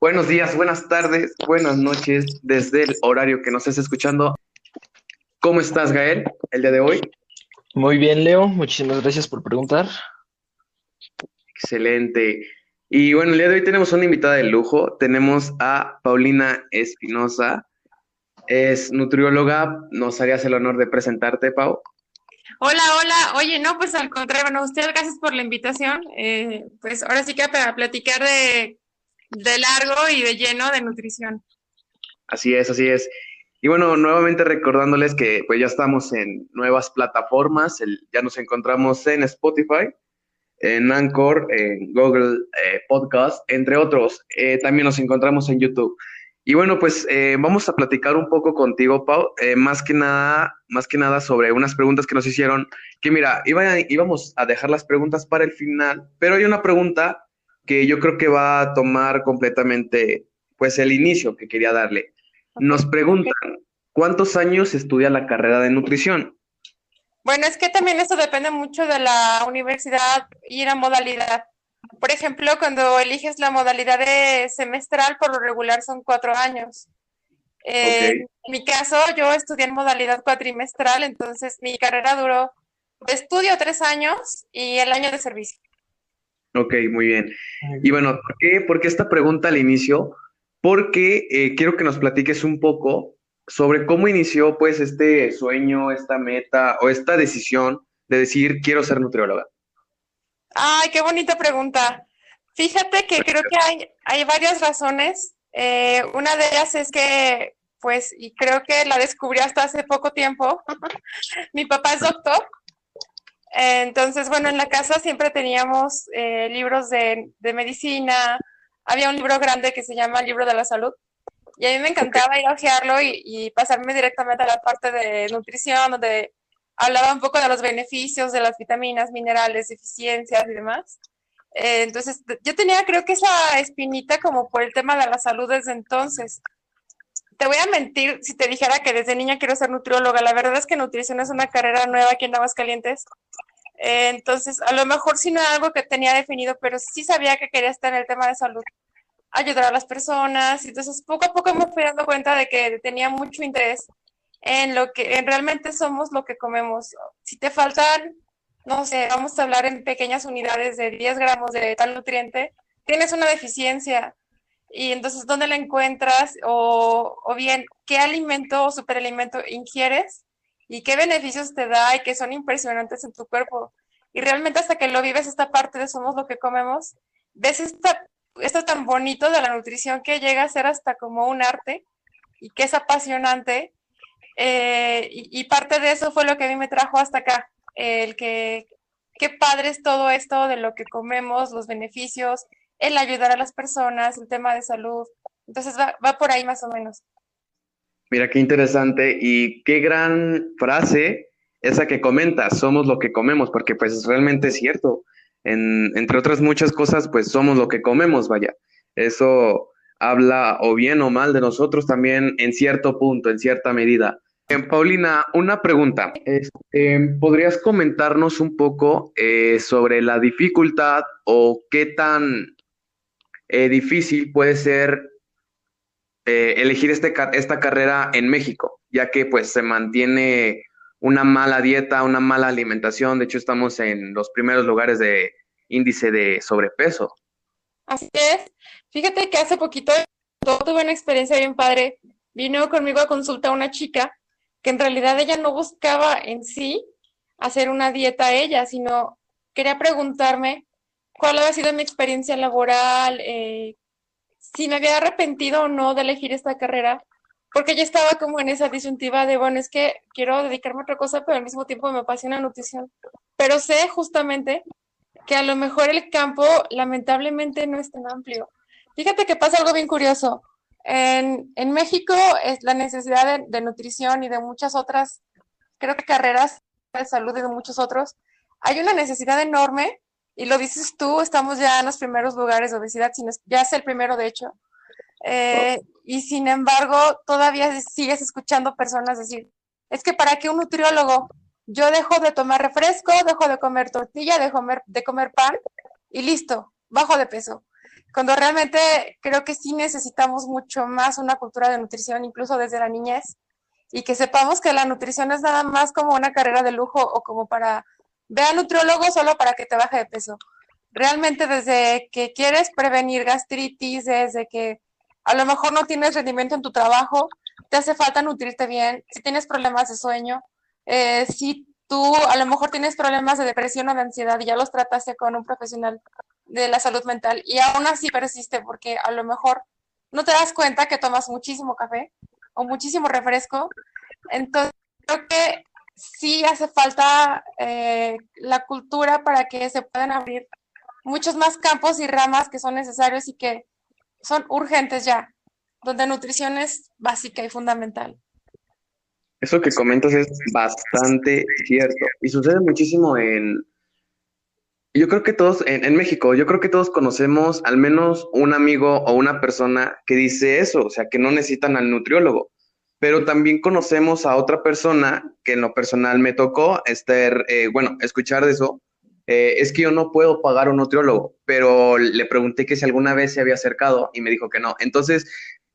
Buenos días, buenas tardes, buenas noches, desde el horario que nos estés escuchando. ¿Cómo estás, Gael, el día de hoy? Muy bien, Leo. Muchísimas gracias por preguntar. Excelente. Y bueno, el día de hoy tenemos una invitada de lujo. Tenemos a Paulina Espinosa. Es nutrióloga. ¿Nos harías el honor de presentarte, Pau? Hola, hola. Oye, no, pues al contrario, bueno, usted gracias por la invitación. Eh, pues ahora sí que para platicar de de largo y de lleno de nutrición. Así es, así es. Y bueno, nuevamente recordándoles que pues ya estamos en nuevas plataformas, ya nos encontramos en Spotify, en Anchor, en Google eh, Podcast, entre otros. Eh, también nos encontramos en YouTube. Y bueno, pues eh, vamos a platicar un poco contigo, Pau, más que nada, más que nada sobre unas preguntas que nos hicieron, que mira, iba, íbamos a dejar las preguntas para el final, pero hay una pregunta que yo creo que va a tomar completamente pues el inicio que quería darle. Nos preguntan, ¿cuántos años estudia la carrera de nutrición? Bueno, es que también eso depende mucho de la universidad y la modalidad. Por ejemplo, cuando eliges la modalidad de semestral, por lo regular son cuatro años. En mi caso, yo estudié en modalidad cuatrimestral, entonces mi carrera duró de estudio tres años y el año de servicio. Ok, muy bien. Y bueno, ¿por qué, esta pregunta al inicio? Porque eh, quiero que nos platiques un poco sobre cómo inició pues este sueño, esta meta o esta decisión de decir quiero ser nutrióloga. Ay, qué bonita pregunta. Fíjate que creo que hay, hay varias razones. Eh, una de ellas es que, pues, y creo que la descubrí hasta hace poco tiempo, mi papá es doctor entonces, bueno, en la casa siempre teníamos eh, libros de, medicina, había un libro grande que se llama el Libro de la Salud, y a mí me encantaba ir a ojearlo y, pasarme directamente a la parte de nutrición, donde hablaba un poco de los beneficios de las vitaminas, minerales, eficiencias y demás. Eh, entonces, yo tenía creo que esa espinita como por el tema de la salud desde entonces. Te voy a mentir si te dijera que desde niña quiero ser nutrióloga. La verdad es que nutrición es una carrera nueva aquí en Aguascalientes. Eh, entonces, a lo mejor sí no era algo que tenía definido, pero sí sabía que quería estar en el tema de salud, ayudar a las personas. Entonces, poco a poco me fui dando cuenta de que tenía mucho interés en lo que en realmente somos lo que comemos. Si te faltan, no sé, vamos a hablar en pequeñas unidades de 10 gramos de tal nutriente, tienes una deficiencia. Y entonces, ¿dónde la encuentras? O, o bien, ¿qué alimento o superalimento ingieres? y qué beneficios te da y que son impresionantes en tu cuerpo. Y realmente hasta que lo vives esta parte de somos lo que comemos, ves esta, esto tan bonito de la nutrición que llega a ser hasta como un arte y que es apasionante. Eh, y, parte de eso fue lo que a mí me trajo hasta acá, el que qué padre es todo esto de lo que comemos, los beneficios, el ayudar a las personas, el tema de salud. Entonces va, va por ahí más o menos. Mira qué interesante y qué gran frase esa que comentas, somos lo que comemos, porque pues realmente es cierto. En, entre otras muchas cosas, pues somos lo que comemos, vaya. Eso habla o bien o mal de nosotros también en cierto punto, en cierta medida. Eh, Paulina, una pregunta. Este, ¿Podrías comentarnos un poco eh, sobre la dificultad o qué tan eh, difícil puede ser eh, elegir este, esta carrera en México, ya que pues se mantiene una mala dieta, una mala alimentación. De hecho, estamos en los primeros lugares de índice de sobrepeso. Así es. Fíjate que hace poquito tuve una experiencia bien padre. Vino conmigo a consulta una chica que en realidad ella no buscaba en sí hacer una dieta ella, sino quería preguntarme cuál había sido mi experiencia laboral, eh, si me había arrepentido o no de elegir esta carrera, porque ya estaba como en esa disyuntiva de, bueno, es que quiero dedicarme a otra cosa, pero al mismo tiempo me apasiona nutrición. Pero sé justamente que a lo mejor el campo lamentablemente no es tan amplio. Fíjate que pasa algo bien curioso. En, en México es la necesidad de, de, nutrición y de muchas otras, creo que carreras de salud y de muchos otros, hay una necesidad enorme y lo dices tú, estamos ya en los primeros lugares de obesidad, ya es el primero de hecho. Eh, y sin embargo, todavía sigues escuchando personas decir, es que para qué un nutriólogo, yo dejo de tomar refresco, dejo de comer tortilla, dejo de comer pan y listo, bajo de peso. cuando realmente creo que sí necesitamos mucho más una cultura de nutrición, incluso desde la niñez, y que sepamos que la nutrición es nada más como una carrera de lujo o como para, ve al nutriólogo solo para que te baje de peso. Realmente desde que quieres prevenir gastritis, desde que a lo mejor no tienes rendimiento en tu trabajo, te hace falta nutrirte bien, si tienes problemas de sueño, eh, si tú a lo mejor tienes problemas de depresión o de ansiedad y ya los trataste con un profesional de la salud mental y aún así persiste porque a lo mejor no te das cuenta que tomas muchísimo café o muchísimo refresco. Entonces, creo que sí hace falta eh, la cultura para que se puedan abrir muchos más campos y ramas que son necesarios y que son urgentes ya, donde nutrición es básica y fundamental. Eso que comentas es bastante cierto y sucede muchísimo en, yo creo que todos, en, México, yo creo que todos conocemos al menos un amigo o una persona que dice eso, o sea, que no necesitan al nutriólogo, pero también conocemos a otra persona que en lo personal me tocó estar, eh, bueno, escuchar de eso. Eh, es que yo no puedo pagar un nutriólogo, pero le pregunté que si alguna vez se había acercado y me dijo que no. Entonces,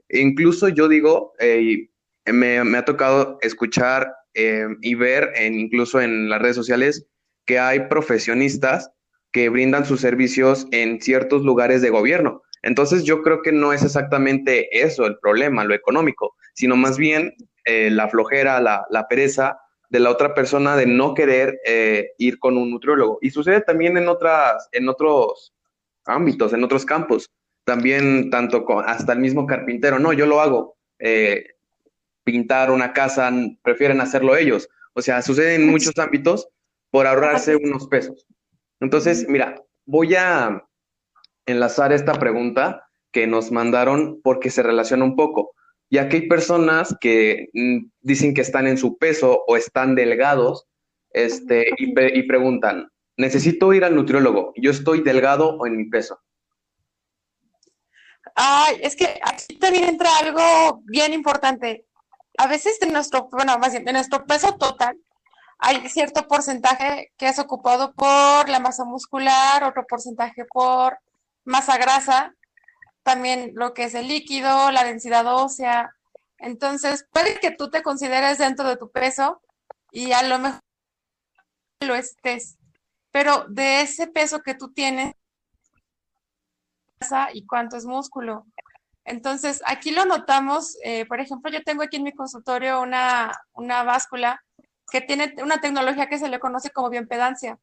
incluso yo digo, eh, me, ha tocado escuchar y ver, en, incluso en las redes sociales, que hay profesionistas que brindan sus servicios en ciertos lugares de gobierno. Entonces yo creo que no es exactamente eso el problema, lo económico, sino más bien eh, la flojera, la, pereza de la otra persona de no querer eh, ir con un nutriólogo. Y sucede también en, otras, en otros ámbitos, en otros campos. También tanto con, hasta el mismo carpintero, no, yo lo hago. Eh, pintar una casa, prefieren hacerlo ellos. O sea, sucede en muchos ámbitos por ahorrarse unos pesos. Entonces, mira, voy a enlazar esta pregunta que nos mandaron porque se relaciona un poco, ya que hay personas que mm, dicen que están en su peso o están delgados este, y, preguntan, necesito ir al nutriólogo, yo estoy delgado o en mi peso. Ay, es que aquí también entra algo bien importante. A veces de nuestro, bueno, más bien, de nuestro peso total, hay cierto porcentaje que es ocupado por la masa muscular, otro porcentaje por masa grasa, también lo que es el líquido, la densidad ósea. Entonces, puede que tú te consideres dentro de tu peso y a lo mejor lo estés, pero de ese peso que tú tienes y cuánto es músculo. Entonces, aquí lo notamos, eh, por ejemplo, yo tengo aquí en mi consultorio una, una báscula que tiene una tecnología que se le conoce como bioimpedancia,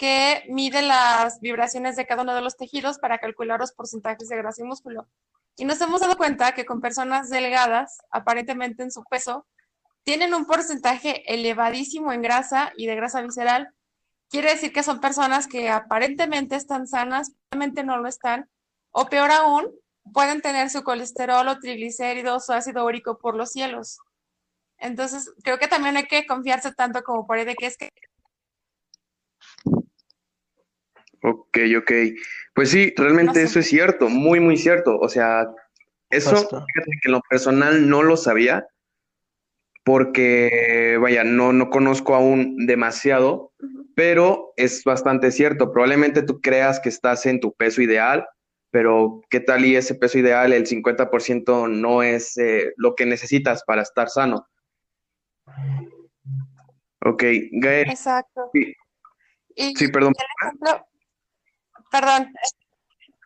que mide las vibraciones de cada uno de los tejidos para calcular los porcentajes de grasa y músculo. Y nos hemos dado cuenta que con personas delgadas, aparentemente en su peso, tienen un porcentaje elevadísimo en grasa y de grasa visceral. Quiere decir que son personas que aparentemente están sanas, realmente no lo están, o peor aún, pueden tener su colesterol o triglicéridos o ácido úrico por los cielos. Entonces, creo que también hay que confiarse tanto como por que es que... Ok, ok. Pues sí, realmente eso es cierto, muy, muy cierto. O sea, eso, fíjate que en lo personal no lo sabía, porque, vaya, no, no conozco aún demasiado, pero es bastante cierto. Probablemente tú creas que estás en tu peso ideal, pero ¿qué tal y ese peso ideal, el 50% no es eh, lo que necesitas para estar sano? Ok, Gael. Exacto. Sí, perdón. Perdón,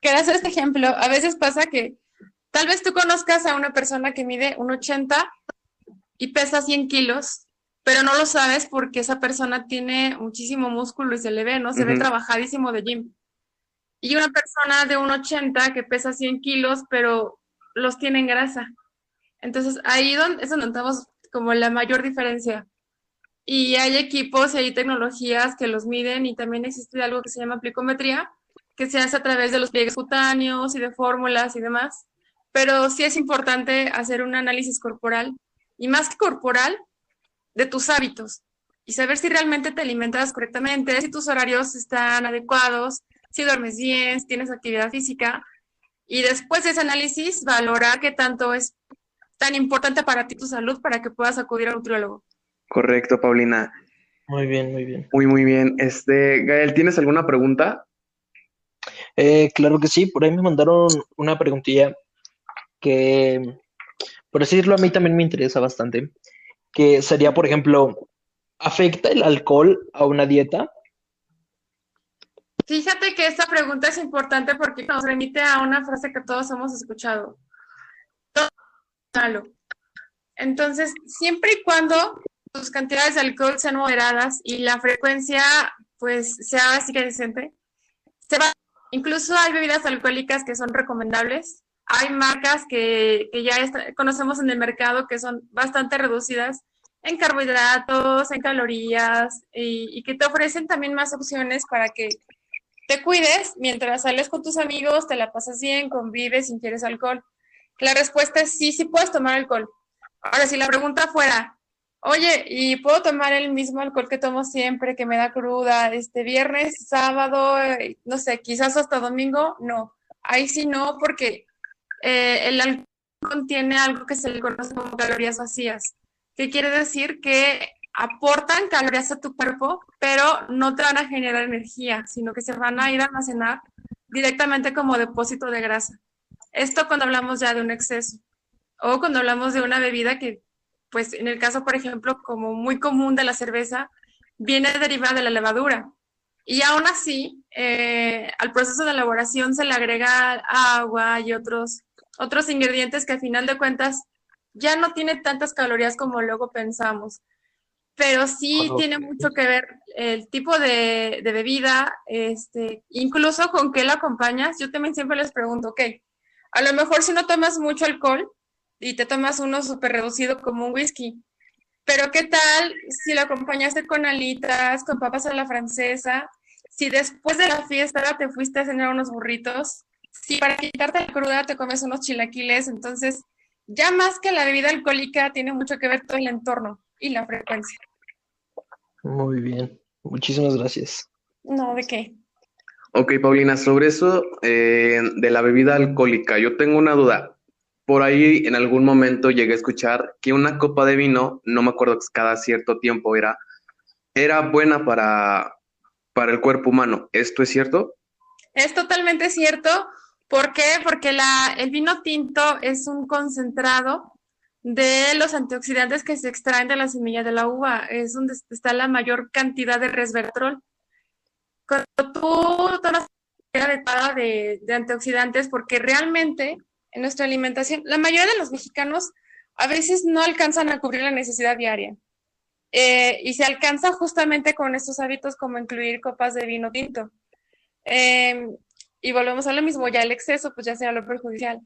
quiero hacer este ejemplo. A veces pasa que tal vez tú conozcas a una persona que mide un 80 y pesa 100 kilos, pero no lo sabes porque esa persona tiene muchísimo músculo y se le ve, ¿no? Se ve trabajadísimo de gym. Y una persona de un 80 que pesa 100 kilos, pero los tiene en grasa. Entonces ahí donde, es donde notamos como la mayor diferencia. Y hay equipos y hay tecnologías que los miden y también existe algo que se llama plicometría, que se hace a través de los pliegues cutáneos y de fórmulas y demás. Pero sí es importante hacer un análisis corporal y más que corporal, de tus hábitos y saber si realmente te alimentas correctamente, si tus horarios están adecuados, si duermes bien, si tienes actividad física. Y después de ese análisis, valorar qué tanto es tan importante para ti tu salud para que puedas acudir al nutriólogo. Correcto, Paulina. Muy bien, muy bien. Muy, muy bien. Este, Gael, ¿tienes alguna pregunta? Eh, claro que sí, por ahí me mandaron una preguntilla que, por decirlo, a mí también me interesa bastante, que sería, por ejemplo, ¿afecta el alcohol a una dieta? Fíjate que esta pregunta es importante porque nos remite a una frase que todos hemos escuchado. Todo malo. Entonces, siempre y cuando tus cantidades de alcohol sean moderadas y la frecuencia pues sea así que decente, se va. Incluso hay bebidas alcohólicas que son recomendables. Hay marcas que, que ya conocemos en el mercado que son bastante reducidas en carbohidratos, en calorías y, que te ofrecen también más opciones para que te cuides mientras sales con tus amigos, te la pasas bien, convives, quieres alcohol. La respuesta es sí, sí puedes tomar alcohol. Ahora, si la pregunta fuera, oye, ¿y puedo tomar el mismo alcohol que tomo siempre, que me da cruda, este viernes, sábado, eh, no sé, quizás hasta domingo? No, ahí sí no, porque eh, el alcohol contiene algo que se le conoce como calorías vacías. ¿Qué quiere decir? Que aportan calorías a tu cuerpo, pero no te van a generar energía, sino que se van a ir a almacenar directamente como depósito de grasa. Esto cuando hablamos ya de un exceso o cuando hablamos de una bebida que, pues en el caso, por ejemplo, como muy común de la cerveza, viene derivada de la levadura. Y aún así, eh, al proceso de elaboración se le agrega agua y otros, otros ingredientes que al final de cuentas ya no tiene tantas calorías como luego pensamos pero sí tiene mucho que ver el tipo de, bebida, este, incluso con qué la acompañas. Yo también siempre les pregunto, ok, a lo mejor si no tomas mucho alcohol y te tomas uno súper reducido como un whisky, pero ¿qué tal si lo acompañaste con alitas, con papas a la francesa? Si después de la fiesta te fuiste a cenar unos burritos, si para quitarte la cruda te comes unos chilaquiles, entonces ya más que la bebida alcohólica tiene mucho que ver todo el entorno y la frecuencia. Muy bien, muchísimas gracias. No, ¿de qué? Ok, Paulina, sobre eso eh, de la bebida alcohólica, yo tengo una duda. Por ahí en algún momento llegué a escuchar que una copa de vino, no me acuerdo cada cierto tiempo era, era buena para, para el cuerpo humano. ¿Esto es cierto? Es totalmente cierto. ¿Por qué? Porque la, el vino tinto es un concentrado de los antioxidantes que se extraen de la semilla de la uva. Es donde está la mayor cantidad de resveratrol. Cuando tú tomas una adecuada de, de antioxidantes, porque realmente en nuestra alimentación, la mayoría de los mexicanos a veces no alcanzan a cubrir la necesidad diaria. Eh, y se alcanza justamente con estos hábitos como incluir copas de vino tinto. Eh, y volvemos a lo mismo, ya el exceso pues ya sea lo perjudicial.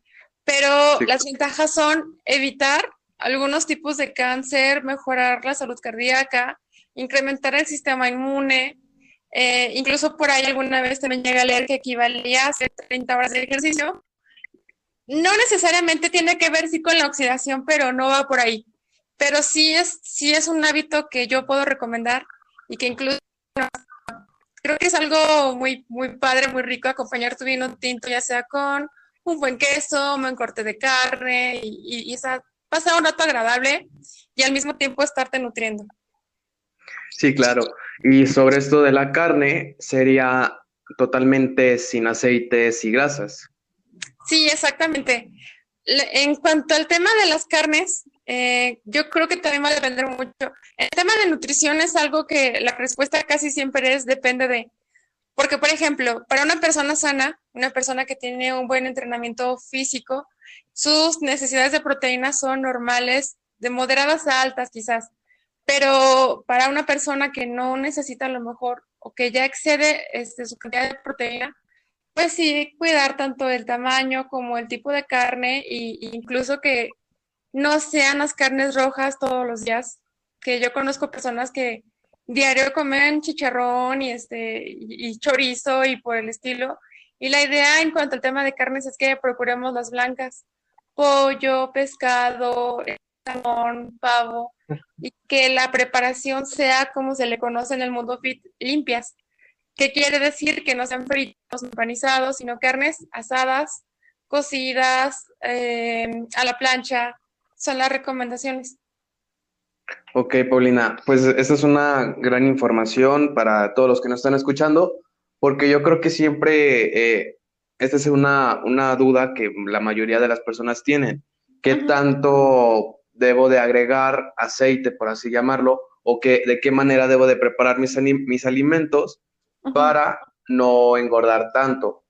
Pero las ventajas son evitar algunos tipos de cáncer, mejorar la salud cardíaca, incrementar el sistema inmune. Eh, incluso por ahí alguna vez también llegué a leer que equivalía a hacer 30 horas de ejercicio. No necesariamente tiene que ver sí con la oxidación, pero no va por ahí. Pero sí es, sí es un hábito que yo puedo recomendar y que incluso creo que es algo muy, muy padre, muy rico acompañar tu vino tinto, ya sea con un buen queso, un buen corte de carne y, esa, pasar un rato agradable y al mismo tiempo estarte nutriendo. Sí, claro. Y sobre esto de la carne, sería totalmente sin aceites y grasas. Sí, exactamente. En cuanto al tema de las carnes, eh, yo creo que también va a depender mucho. El tema de nutrición es algo que la respuesta casi siempre es depende de. Porque, por ejemplo, para una persona sana, una persona que tiene un buen entrenamiento físico, sus necesidades de proteínas son normales, de moderadas a altas quizás. Pero para una persona que no necesita a lo mejor o que ya excede este, su cantidad de proteína, pues sí, cuidar tanto el tamaño como el tipo de carne e incluso que no sean las carnes rojas todos los días, que yo conozco personas que diario comen chicharrón y, este, y, chorizo y por el estilo. Y la idea en cuanto al tema de carnes es que procuremos las blancas, pollo, pescado, salmón, pavo, y que la preparación sea como se le conoce en el mundo fit, limpias. ¿Qué quiere decir? Que no sean fritos, empanizados, sino carnes asadas, cocidas, eh, a la plancha, son las recomendaciones. Ok, Paulina, pues esa es una gran información para todos los que nos están escuchando, porque yo creo que siempre eh, esta es una, una duda que la mayoría de las personas tienen. ¿Qué tanto debo de agregar aceite, por así llamarlo, o que, de qué manera debo de preparar mis, mis alimentos para no engordar tanto?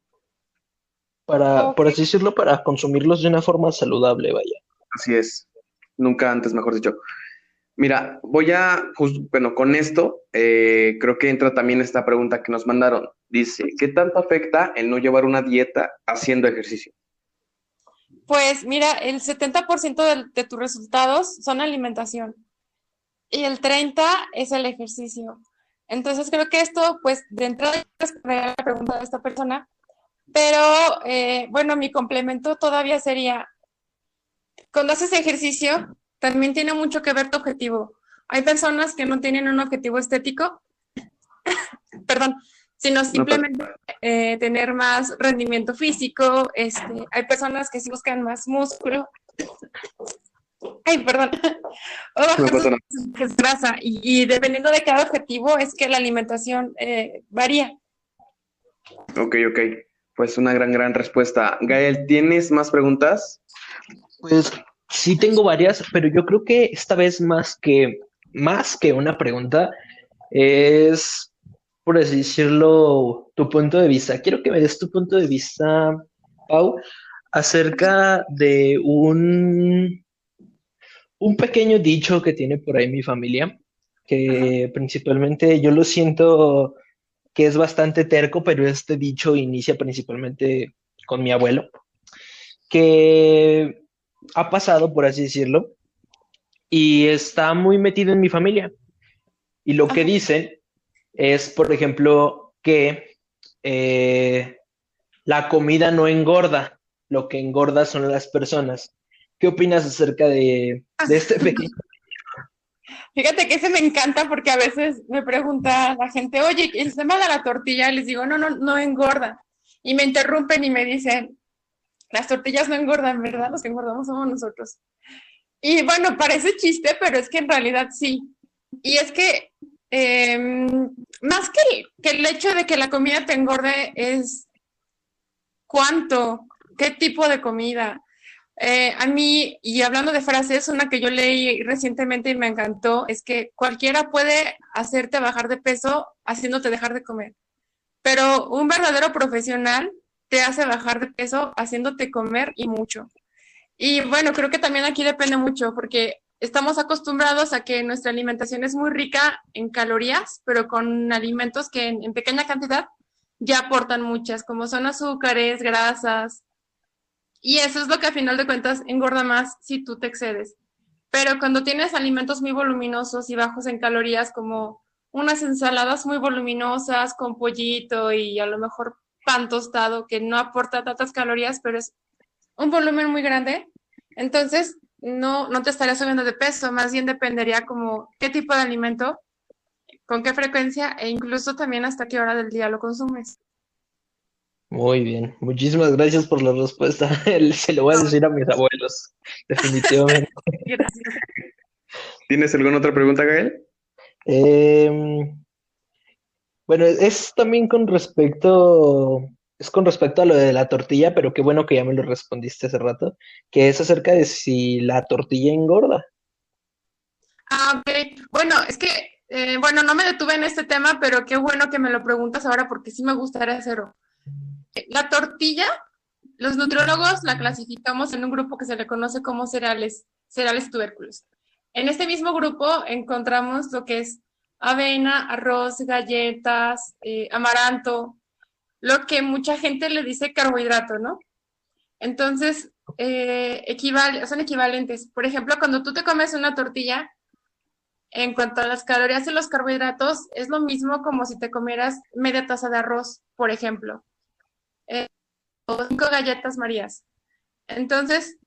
Para, por así decirlo, para consumirlos de una forma saludable, vaya. Así es, nunca antes, mejor dicho. Mira, voy a, bueno, con esto eh, creo que entra también esta pregunta que nos mandaron. Dice, ¿qué tanto afecta el no llevar una dieta haciendo ejercicio? Pues mira, el 70% de, de tus resultados son alimentación y el 30% es el ejercicio. Entonces creo que esto, pues de entrada, es la pregunta de esta persona, pero eh, bueno, mi complemento todavía sería, cuando haces ejercicio, también tiene mucho que ver tu objetivo. Hay personas que no tienen un objetivo estético, perdón, sino simplemente eh, tener más rendimiento físico. Este, hay personas que sí buscan más músculo. Ay, perdón. O grasa. Y, dependiendo de cada objetivo, es que la alimentación eh, varía. Ok, ok. Pues una gran, gran respuesta. Gael, ¿tienes más preguntas? Pues Sí tengo varias, pero yo creo que esta vez más que, más que una pregunta, es, por así decirlo, tu punto de vista. Quiero que me des tu punto de vista, Pau, acerca de un, un pequeño dicho que tiene por ahí mi familia, que principalmente yo lo siento que es bastante terco, pero este dicho inicia principalmente con mi abuelo, que ha pasado, por así decirlo, y está muy metido en mi familia. Y lo que dicen es, por ejemplo, que eh, la comida no engorda, lo que engorda son las personas. ¿Qué opinas acerca de, este pequeño? Fíjate que ese me encanta porque a veces me pregunta la gente, oye, ¿el tema de la tortilla? Y les digo, no, no, no engorda. Y me interrumpen y me dicen, las tortillas no engordan, ¿verdad? Los que engordamos somos nosotros. Y bueno, parece chiste, pero es que en realidad sí. Y es que em, más que que el hecho de que la comida te engorde es cuánto, qué tipo de comida. Eh, a mí, y hablando de frases, una que yo leí recientemente y me encantó, es que cualquiera puede hacerte bajar de peso haciéndote dejar de comer, pero un verdadero profesional te hace bajar de peso haciéndote comer y mucho. Y bueno, creo que también aquí depende mucho porque estamos acostumbrados a que nuestra alimentación es muy rica en calorías, pero con alimentos que en, pequeña cantidad ya aportan muchas, como son azúcares, grasas. Y eso es lo que a final de cuentas engorda más si tú te excedes. Pero cuando tienes alimentos muy voluminosos y bajos en calorías, como unas ensaladas muy voluminosas con pollito y a lo mejor pan tostado que no aporta tantas calorías, pero es un volumen muy grande, entonces no, no te estaría subiendo de peso, más bien dependería como qué tipo de alimento, con qué frecuencia e incluso también hasta qué hora del día lo consumes. Muy bien, muchísimas gracias por la respuesta. Se lo voy a decir a mis abuelos, definitivamente. ¿Tienes alguna otra pregunta, Gael? Eh, bueno, es también con respecto, es con respecto a lo de la tortilla, pero qué bueno que ya me lo respondiste hace rato, que es acerca de si la tortilla engorda. Ah, ok. Bueno, es que, eh, bueno, no me detuve en este tema, pero qué bueno que me lo preguntas ahora porque sí me gustaría hacerlo. La tortilla, los nutriólogos la clasificamos en un grupo que se le conoce como cereales, cereales tubérculos. En este mismo grupo encontramos lo que es avena, arroz, galletas, eh, amaranto, lo que mucha gente le dice carbohidrato, ¿no? Entonces, eh, son equivalentes. Por ejemplo, cuando tú te comes una tortilla, en cuanto a las calorías y los carbohidratos, es lo mismo como si te comieras media taza de arroz, por ejemplo, eh, o cinco galletas marías. Entonces,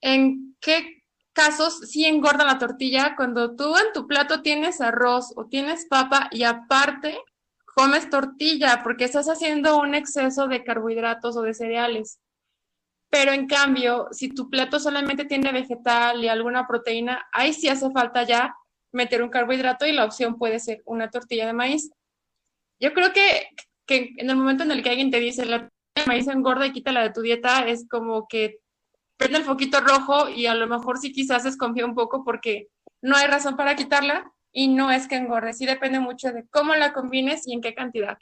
¿en qué casos sí engorda la tortilla cuando tú en tu plato tienes arroz o tienes papa y aparte comes tortilla porque estás haciendo un exceso de carbohidratos o de cereales. Pero en cambio, si tu plato solamente tiene vegetal y alguna proteína, ahí sí hace falta ya meter un carbohidrato y la opción puede ser una tortilla de maíz. Yo creo que, que en el momento en el que alguien te dice la el maíz engorda y quítala de tu dieta, es como que prende el foquito rojo y a lo mejor sí quizás desconfía un poco porque no hay razón para quitarla y no es que engorde, sí depende mucho de cómo la combines y en qué cantidad.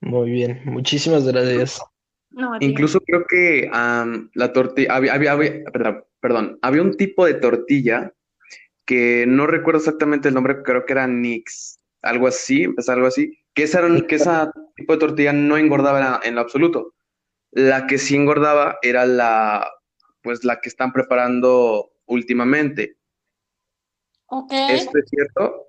Muy bien, muchísimas gracias. Incluso creo que la tortilla, había, perdón, había un tipo de tortilla que no recuerdo exactamente el nombre, creo que era Nix, algo así, es algo así, que esa, que esa tipo de tortilla no engordaba en, lo absoluto. La que sí engordaba era la, pues la que están preparando últimamente. Ok. ¿Esto es cierto?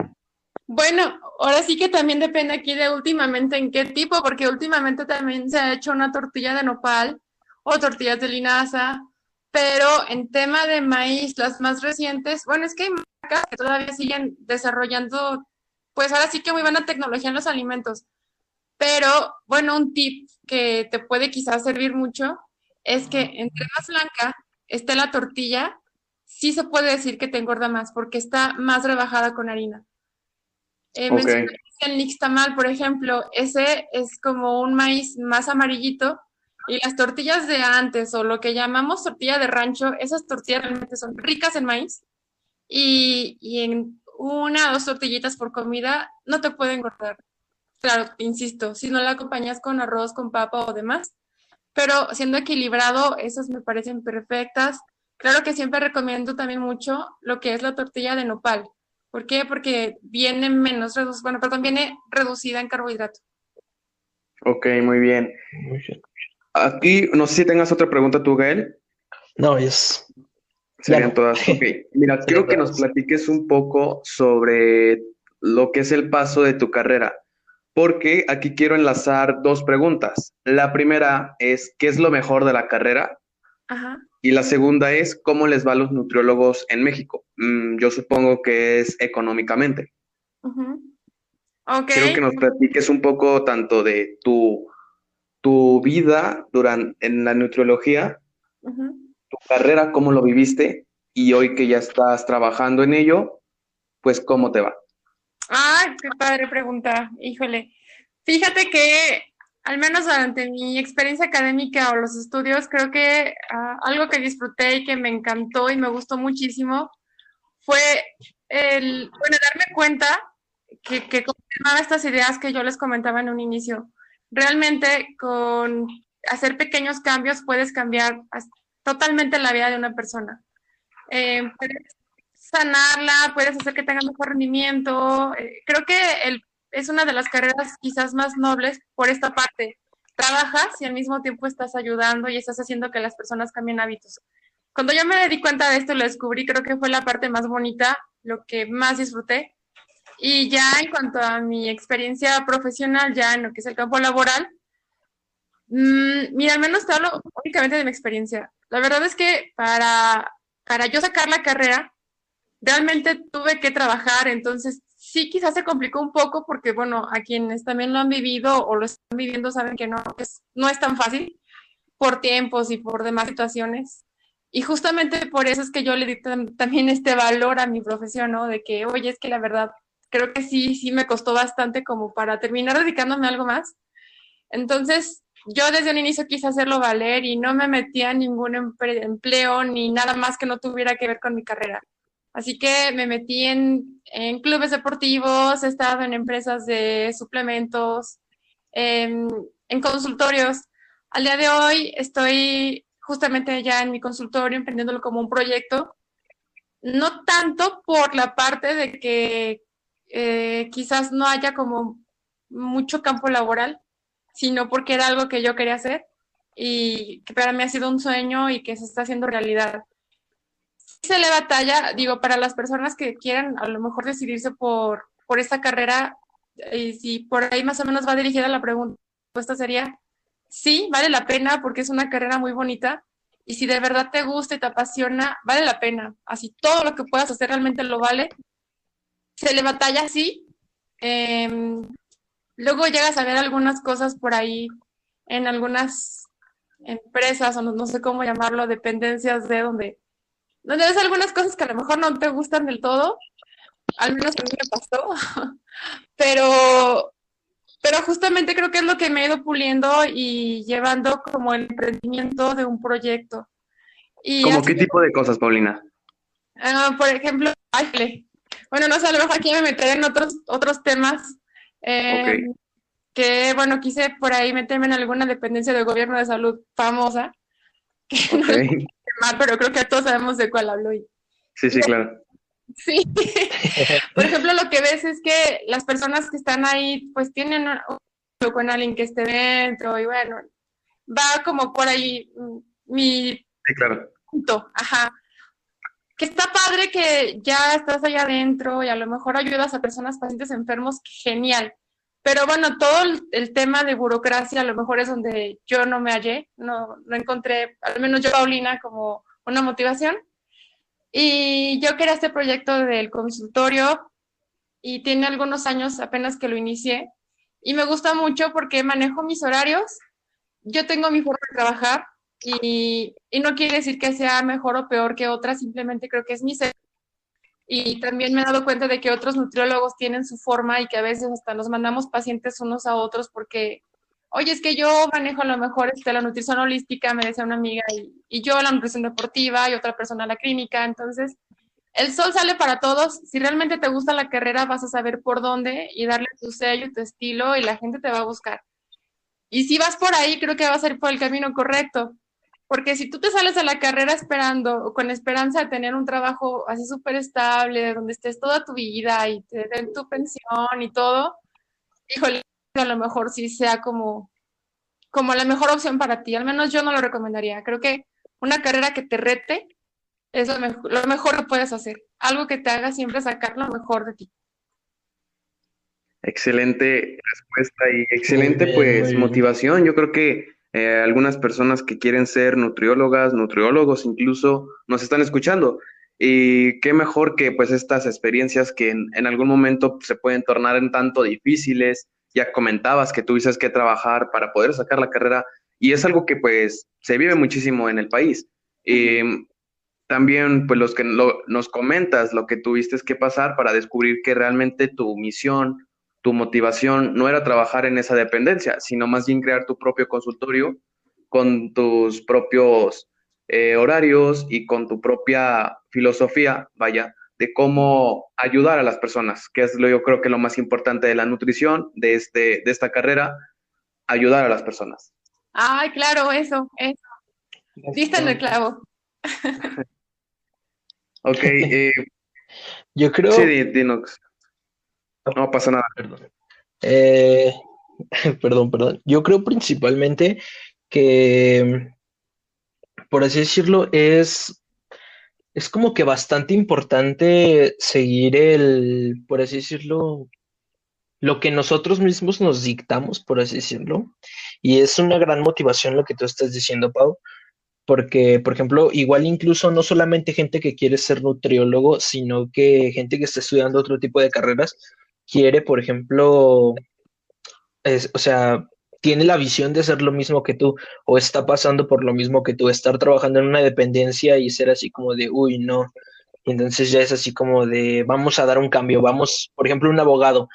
Bueno, ahora sí que también depende aquí de últimamente en qué tipo, porque últimamente también se ha hecho una tortilla de nopal o tortillas de linaza, pero en tema de maíz, las más recientes, bueno, es que hay marcas que todavía siguen desarrollando, pues ahora sí que muy buena tecnología en los alimentos. Pero bueno, un tip que te puede quizás servir mucho es que entre más blanca esté la tortilla, sí se puede decir que te engorda más porque está más rebajada con harina. Eh, el nixtamal, por ejemplo, ese es como un maíz más amarillito y las tortillas de antes o lo que llamamos tortilla de rancho, esas tortillas realmente son ricas en maíz y, en una o dos tortillitas por comida no te pueden engordar. Claro, insisto, si no la acompañas con arroz, con papa o demás, pero siendo equilibrado, esas me parecen perfectas. Claro que siempre recomiendo también mucho lo que es la tortilla de nopal. ¿Por qué? Porque viene menos reducida, bueno, perdón, viene reducida en carbohidrato. Ok, muy bien. Aquí, no sé si tengas otra pregunta tú, Gael. No, es. Serían todas. Ok, mira, quiero que nos platiques un poco sobre lo que es el paso de tu carrera, porque aquí quiero enlazar dos preguntas. La primera es, ¿qué es lo mejor de la carrera? Ajá. Y la segunda es, ¿cómo les va a los nutriólogos en México? Mm, yo supongo que es económicamente. Quiero que nos platiques un poco tanto de tu, tu vida durante, en la nutriología, tu carrera, cómo lo viviste, y hoy que ya estás trabajando en ello, pues cómo te va. Ay, qué padre pregunta, híjole. Fíjate que al menos durante mi experiencia académica o los estudios, creo que ah, algo que disfruté y que me encantó y me gustó muchísimo fue el, bueno, darme cuenta que, que confirmaba estas ideas que yo les comentaba en un inicio. Realmente con hacer pequeños cambios puedes cambiar totalmente la vida de una persona. Eh, sanarla, puedes hacer que tenga mejor rendimiento. Eh, creo que el es una de las carreras quizás más nobles por esta parte. Trabajas y al mismo tiempo estás ayudando y estás haciendo que las personas cambien hábitos. Cuando yo me di cuenta de esto, lo descubrí, creo que fue la parte más bonita, lo que más disfruté. Y ya en cuanto a mi experiencia profesional, ya en lo que es el campo laboral, mmm, mira, al menos te hablo únicamente de mi experiencia. La verdad es que para, para yo sacar la carrera, realmente tuve que trabajar, entonces sí quizás se complicó un poco porque, bueno, a quienes también lo han vivido o lo están viviendo saben que no es, no es tan fácil por tiempos y por demás situaciones. Y justamente por eso es que yo le di también este valor a mi profesión, ¿no? De que, oye, es que la verdad, creo que sí, sí me costó bastante como para terminar dedicándome a algo más. Entonces, yo desde un inicio quise hacerlo valer y no me metía en ningún empleo ni nada más que no tuviera que ver con mi carrera. Así que me metí en, clubes deportivos, he estado en empresas de suplementos, en, consultorios. Al día de hoy estoy justamente ya en mi consultorio emprendiéndolo como un proyecto, no tanto por la parte de que eh, quizás no haya como mucho campo laboral, sino porque era algo que yo quería hacer y que para mí ha sido un sueño y que se está haciendo realidad se le batalla, digo, para las personas que quieran a lo mejor decidirse por, por esta carrera, y si por ahí más o menos va dirigida la pregunta, respuesta sería, sí, vale la pena porque es una carrera muy bonita y si de verdad te gusta y te apasiona, vale la pena. Así todo lo que puedas hacer realmente lo vale. Se le batalla, sí. Em, luego llegas a ver algunas cosas por ahí en algunas empresas o no sé cómo llamarlo, dependencias de donde donde ves algunas cosas que a lo mejor no te gustan del todo, al menos a mí me pasó, pero pero justamente creo que es lo que me he ido puliendo y llevando como el emprendimiento de un proyecto. Y ¿Como qué tipo de cosas, Paulina? Uh, por ejemplo, ay, bueno, no sé, a lo mejor aquí me meteré en otros, otros temas. Eh, que, bueno, quise por ahí meterme en alguna dependencia del gobierno de salud famosa. Que no pero creo que todos sabemos de cuál hablo. Sí, sí, claro. Sí. Por ejemplo, lo que ves es que las personas que están ahí, pues tienen un con alguien que esté dentro y bueno, va como por ahí mm, mi punto. Ajá. Que está padre que ya estás allá adentro y a lo mejor ayudas a personas, pacientes enfermos, genial. Pero bueno, todo el, tema de burocracia a lo mejor es donde yo no me hallé, no, encontré, al menos yo, Paulina, como una motivación. Y yo quería este proyecto del consultorio y tiene algunos años apenas que lo inicié. Y me gusta mucho porque manejo mis horarios, yo tengo mi forma de trabajar y, y no quiere decir que sea mejor o peor que otras, simplemente creo que es mi ser. Y también me he dado cuenta de que otros nutriólogos tienen su forma y que a veces hasta nos mandamos pacientes unos a otros porque oye, es que yo manejo a lo mejor este, la nutrición holística, me decía una amiga, y, yo la nutrición deportiva y otra persona la clínica. Entonces, el sol sale para todos. Si realmente te gusta la carrera, vas a saber por dónde y darle tu sello, tu estilo, y la gente te va a buscar. Y si vas por ahí, creo que vas a ir por el camino correcto. Porque si tú te sales a la carrera esperando o con esperanza de tener un trabajo así súper estable, donde estés toda tu vida y te den tu pensión y todo, híjole, a lo mejor sí sea como, como la mejor opción para ti. Al menos yo no lo recomendaría. Creo que una carrera que te rete es lo, mejor, que puedes hacer. Algo que te haga siempre sacar lo mejor de ti. Excelente respuesta y excelente pues motivación. Yo creo que eh, algunas personas que quieren ser nutriólogas, nutriólogos incluso, nos están escuchando. Y qué mejor que pues estas experiencias que en, en algún momento se pueden tornar en tanto difíciles, ya comentabas que tuviste que trabajar para poder sacar la carrera y es algo que pues se vive muchísimo en el país. Em, también pues los que nos comentas lo que tuviste que pasar para descubrir que realmente tu misión, tu motivación no era trabajar en esa dependencia, sino más bien crear tu propio consultorio con tus propios eh, horarios y con tu propia filosofía, vaya, de cómo ayudar a las personas, que es lo yo creo que lo más importante de la nutrición, de, este, de esta carrera, ayudar a las personas. Ay, claro, eso, eso. Diste en el clavo. ok. Eh, yo creo... Sí, Dinox. No pasa nada. Perdón. Eh, perdón, perdón. Yo creo principalmente que, por así decirlo, es es como que bastante importante seguir el, por así decirlo, lo que nosotros mismos nos dictamos, por así decirlo. Y es una gran motivación lo que tú estás diciendo, Pau, porque, por ejemplo, igual incluso no solamente gente que quiere ser nutriólogo, sino que gente que está estudiando otro tipo de carreras quiere, por ejemplo, o sea, tiene la visión de hacer lo mismo que tú o está pasando por lo mismo que tú, estar trabajando en una dependencia y ser así como de, uy, no. entonces ya es así como de, vamos a dar un cambio, vamos, por ejemplo, un abogado,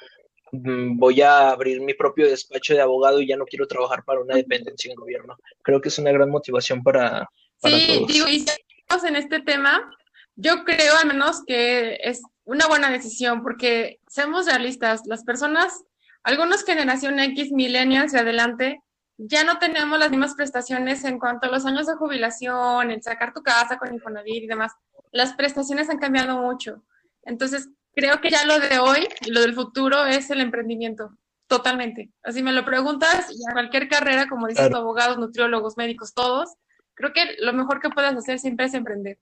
mm, voy a abrir mi propio despacho de abogado y ya no quiero trabajar para una dependencia en gobierno. Creo que es una gran motivación para, sí, digo, y si estamos en este tema, yo creo al menos que es una buena decisión porque seamos realistas, las personas algunos generación X, millennials y adelante, ya no tenemos las mismas prestaciones en cuanto a los años de jubilación, el sacar tu casa con Infonavit y demás. Las prestaciones han cambiado mucho. Entonces, creo que ya lo de hoy y lo del futuro es el emprendimiento. Totalmente. Así me lo preguntas y a cualquier carrera, como dices, abogados, nutriólogos, médicos, todos, creo que lo mejor que puedes hacer siempre es emprender.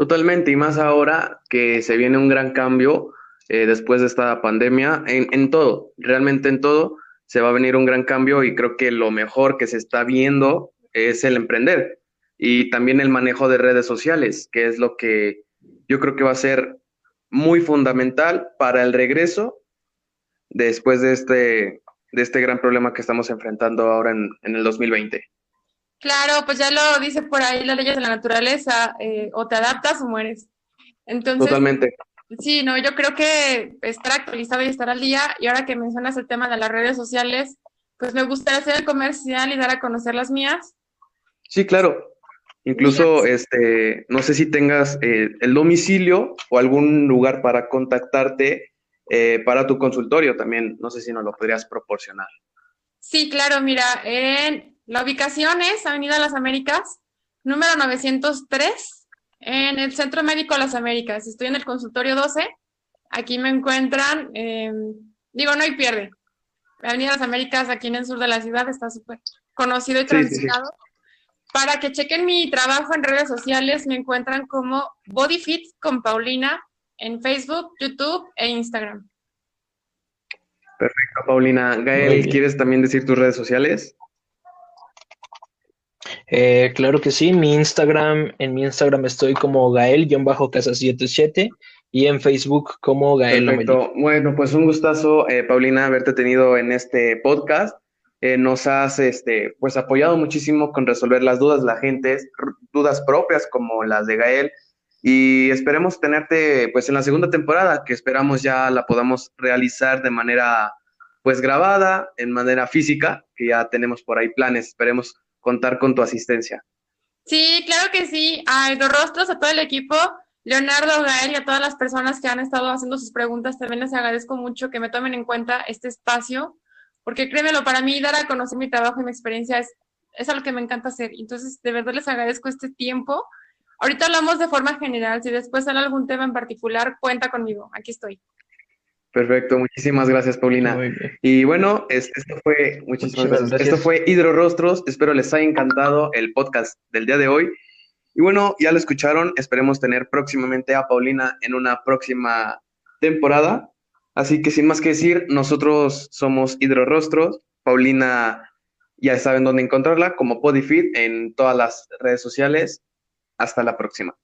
Totalmente, y más ahora que se viene un gran cambio eh, después de esta pandemia, en, en todo, realmente en todo, se va a venir un gran cambio y creo que lo mejor que se está viendo es el emprender y también el manejo de redes sociales, que es lo que yo creo que va a ser muy fundamental para el regreso después de este, de este gran problema que estamos enfrentando ahora en, en el 2020. Claro, pues ya lo dice por ahí las leyes de la naturaleza, eh, o te adaptas o mueres. Entonces, Totalmente Sí, no, yo creo que estar actualizado y estar al día, y ahora que mencionas el tema de las redes sociales, pues me gustaría hacer el comercial y dar a conocer las mías. Sí, claro. Incluso, este, no sé si tengas eh, el domicilio o algún lugar para contactarte eh, para tu consultorio también. No sé si nos lo podrías proporcionar. Sí, claro, mira, en la ubicación es Avenida Las Américas, número 903, en el Centro Médico Las Américas. Estoy en el consultorio 12. Aquí me encuentran, em, digo, no hay pierde. Avenida Las Américas, aquí en el sur de la ciudad, está súper conocido y transitado. Para que chequen mi trabajo en redes sociales, me encuentran como BodyFit con Paulina en Facebook, YouTube e Instagram. Perfecto, Paulina. Gael, ¿quieres también decir tus redes sociales? Eh, claro que sí, mi Instagram, en mi Instagram estoy como Gael-Casa77 y en Facebook como Gael. Bueno, pues un gustazo, eh, Paulina, haberte tenido en este podcast. Eh, nos has este, pues apoyado muchísimo con resolver las dudas de la gente, dudas propias como las de Gael. Y esperemos tenerte pues en la segunda temporada, que esperamos ya la podamos realizar de manera pues grabada, en manera física, que ya tenemos por ahí planes. Esperemos contar con tu asistencia. Sí, claro que sí. A los rostros, a todo el equipo, Leonardo, Gael y a todas las personas que han estado haciendo sus preguntas, también les agradezco mucho que me tomen en cuenta este espacio, porque créemelo, para mí dar a conocer mi trabajo y mi experiencia es, es algo que me encanta hacer. Entonces, de verdad les agradezco este tiempo. Ahorita hablamos de forma general, si después sale algún tema en particular, cuenta conmigo, aquí estoy. Perfecto, muchísimas gracias, Paulina. Y bueno, esto fue, muchísimas gracias. Esto fue Hidrorostros. Espero les haya encantado el podcast del día de hoy. Y bueno, ya lo escucharon. Esperemos tener próximamente a Paulina en una próxima temporada. Así que sin más que decir, nosotros somos Hidrorostros. Paulina ya saben dónde encontrarla como Podifit en todas las redes sociales. Hasta la próxima.